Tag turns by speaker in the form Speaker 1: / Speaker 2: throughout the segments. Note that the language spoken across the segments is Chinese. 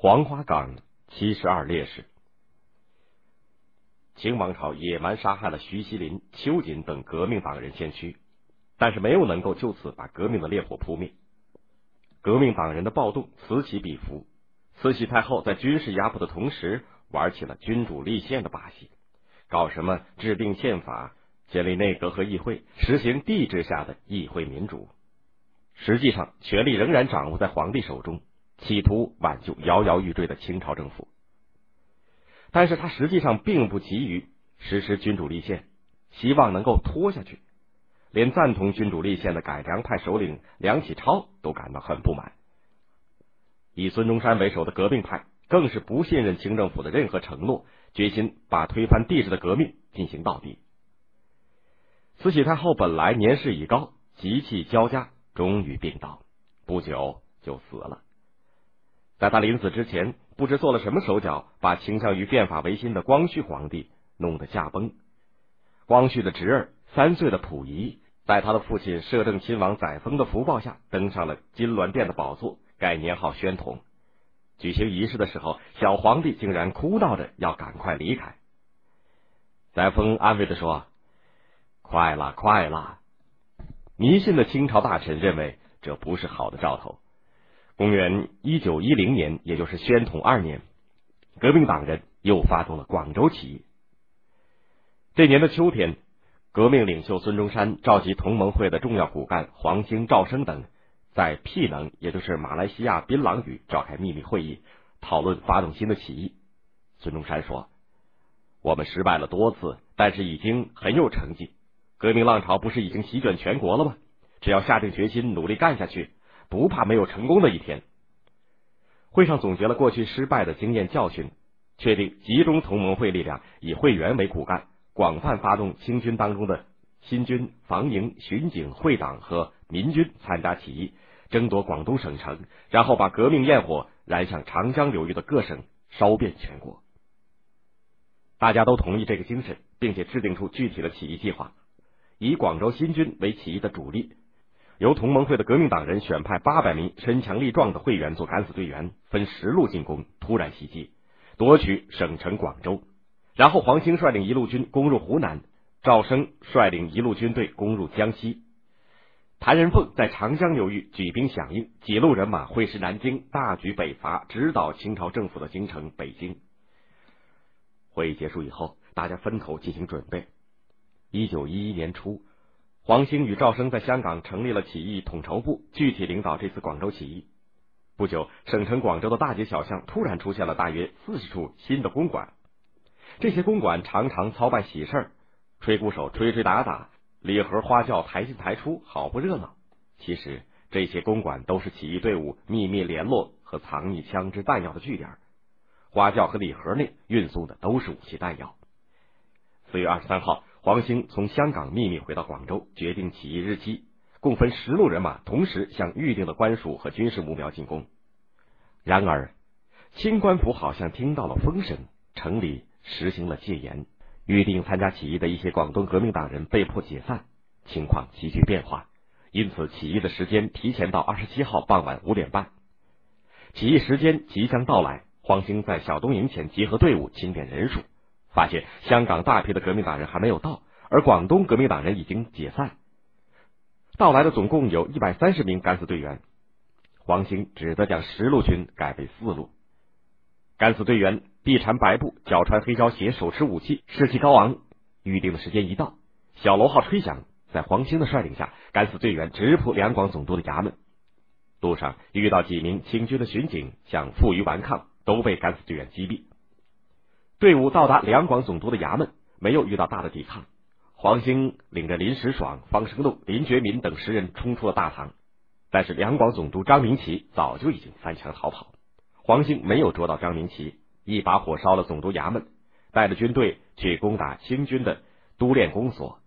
Speaker 1: 黄花岗七十二烈士。清王朝野蛮杀害了徐锡林、秋瑾等革命党人先驱，但是没有能够就此把革命的烈火扑灭。革命党人的暴动此起彼伏，慈禧太后在军事压迫的同时，玩起了君主立宪的把戏，搞什么制定宪法、建立内阁和议会，实行帝制下的议会民主。实际上，权力仍然掌握在皇帝手中，企图挽救摇摇欲坠的清朝政府。但是他实际上并不急于实施君主立宪，希望能够拖下去。连赞同君主立宪的改良派首领梁启超都感到很不满。以孙中山为首的革命派更是不信任清政府的任何承诺，决心把推翻帝制的革命进行到底。慈禧太后本来年事已高，急气交加，终于病倒，不久就死了。在他临死之前。不知做了什么手脚，把倾向于变法维新的光绪皇帝弄得驾崩。光绪的侄儿三岁的溥仪，在他的父亲摄政亲王载沣的福报下，登上了金銮殿的宝座，改年号宣统。举行仪式的时候，小皇帝竟然哭闹着要赶快离开。载沣安慰的说：“快了，快了。”迷信的清朝大臣认为这不是好的兆头。公元一九一零年，也就是宣统二年，革命党人又发动了广州起义。这年的秋天，革命领袖孙中山召集同盟会的重要骨干黄兴、赵升等，在僻能，也就是马来西亚槟榔屿召开秘密会议，讨论发动新的起义。孙中山说：“我们失败了多次，但是已经很有成绩。革命浪潮不是已经席卷全国了吗？只要下定决心，努力干下去。”不怕没有成功的一天。会上总结了过去失败的经验教训，确定集中同盟会力量，以会员为骨干，广泛发动清军当中的新军、防营、巡警、会党和民军参加起义，争夺广东省城，然后把革命焰火燃向长江流域的各省，烧遍全国。大家都同意这个精神，并且制定出具体的起义计划，以广州新军为起义的主力。由同盟会的革命党人选派八百名身强力壮的会员做敢死队员，分十路进攻，突然袭击，夺取省城广州。然后黄兴率领一路军攻入湖南，赵升率领一路军队攻入江西。谭仁凤在长江流域举兵响应，几路人马会师南京，大举北伐，直捣清朝政府的京城北京。会议结束以后，大家分头进行准备。一九一一年初。黄兴与赵生在香港成立了起义统筹部，具体领导这次广州起义。不久，省城广州的大街小巷突然出现了大约四十处新的公馆，这些公馆常常操办喜事儿，吹鼓手吹吹打打，礼盒花轿抬进抬出，好不热闹。其实，这些公馆都是起义队伍秘密联络和藏匿枪支弹药的据点，花轿和礼盒内运送的都是武器弹药。四月二十三号。黄兴从香港秘密回到广州，决定起义日期，共分十路人马，同时向预定的官署和军事目标进攻。然而，清官府好像听到了风声，城里实行了戒严，预定参加起义的一些广东革命党人被迫解散，情况急剧变化。因此，起义的时间提前到二十七号傍晚五点半。起义时间即将到来，黄兴在小东营前集合队伍，清点人数。发现香港大批的革命党人还没有到，而广东革命党人已经解散。到来的总共有一百三十名敢死队员，黄兴只得将十路军改为四路。敢死队员臂缠白布，脚穿黑胶鞋，手持武器，士气高昂。预定的时间一到，小楼号吹响，在黄兴的率领下，敢死队员直扑两广总督的衙门。路上遇到几名清军的巡警，想负隅顽抗，都被敢死队员击毙。队伍到达两广总督的衙门，没有遇到大的抵抗。黄兴领着林时爽、方生禄、林觉民等十人冲出了大堂，但是两广总督张明奇早就已经翻墙逃跑。黄兴没有捉到张明奇，一把火烧了总督衙门，带着军队去攻打清军的督练公所。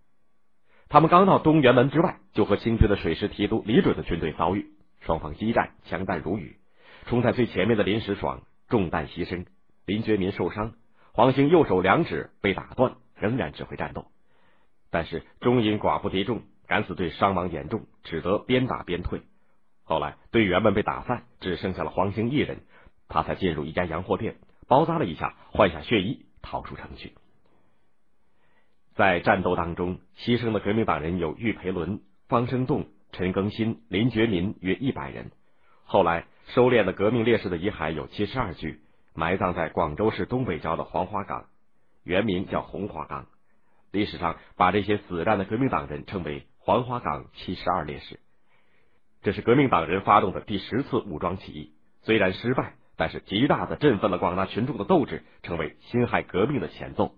Speaker 1: 他们刚到东园门之外，就和清军的水师提督李准的军队遭遇，双方激战，枪弹如雨。冲在最前面的林时爽中弹牺牲，林觉民受伤。黄兴右手两指被打断，仍然指挥战斗，但是终因寡不敌众，敢死队伤亡严重，只得边打边退。后来队员们被打散，只剩下了黄兴一人，他才进入一家洋货店，包扎了一下，换下血衣，逃出城去。在战斗当中牺牲的革命党人有玉培伦、方生栋、陈庚新、林觉民约一百人。后来收敛的革命烈士的遗骸有七十二具，埋葬在广州市东北郊的黄花岗，原名叫红花岗。历史上把这些死战的革命党人称为黄花岗七十二烈士。这是革命党人发动的第十次武装起义，虽然失败，但是极大的振奋了广大群众的斗志，成为辛亥革命的前奏。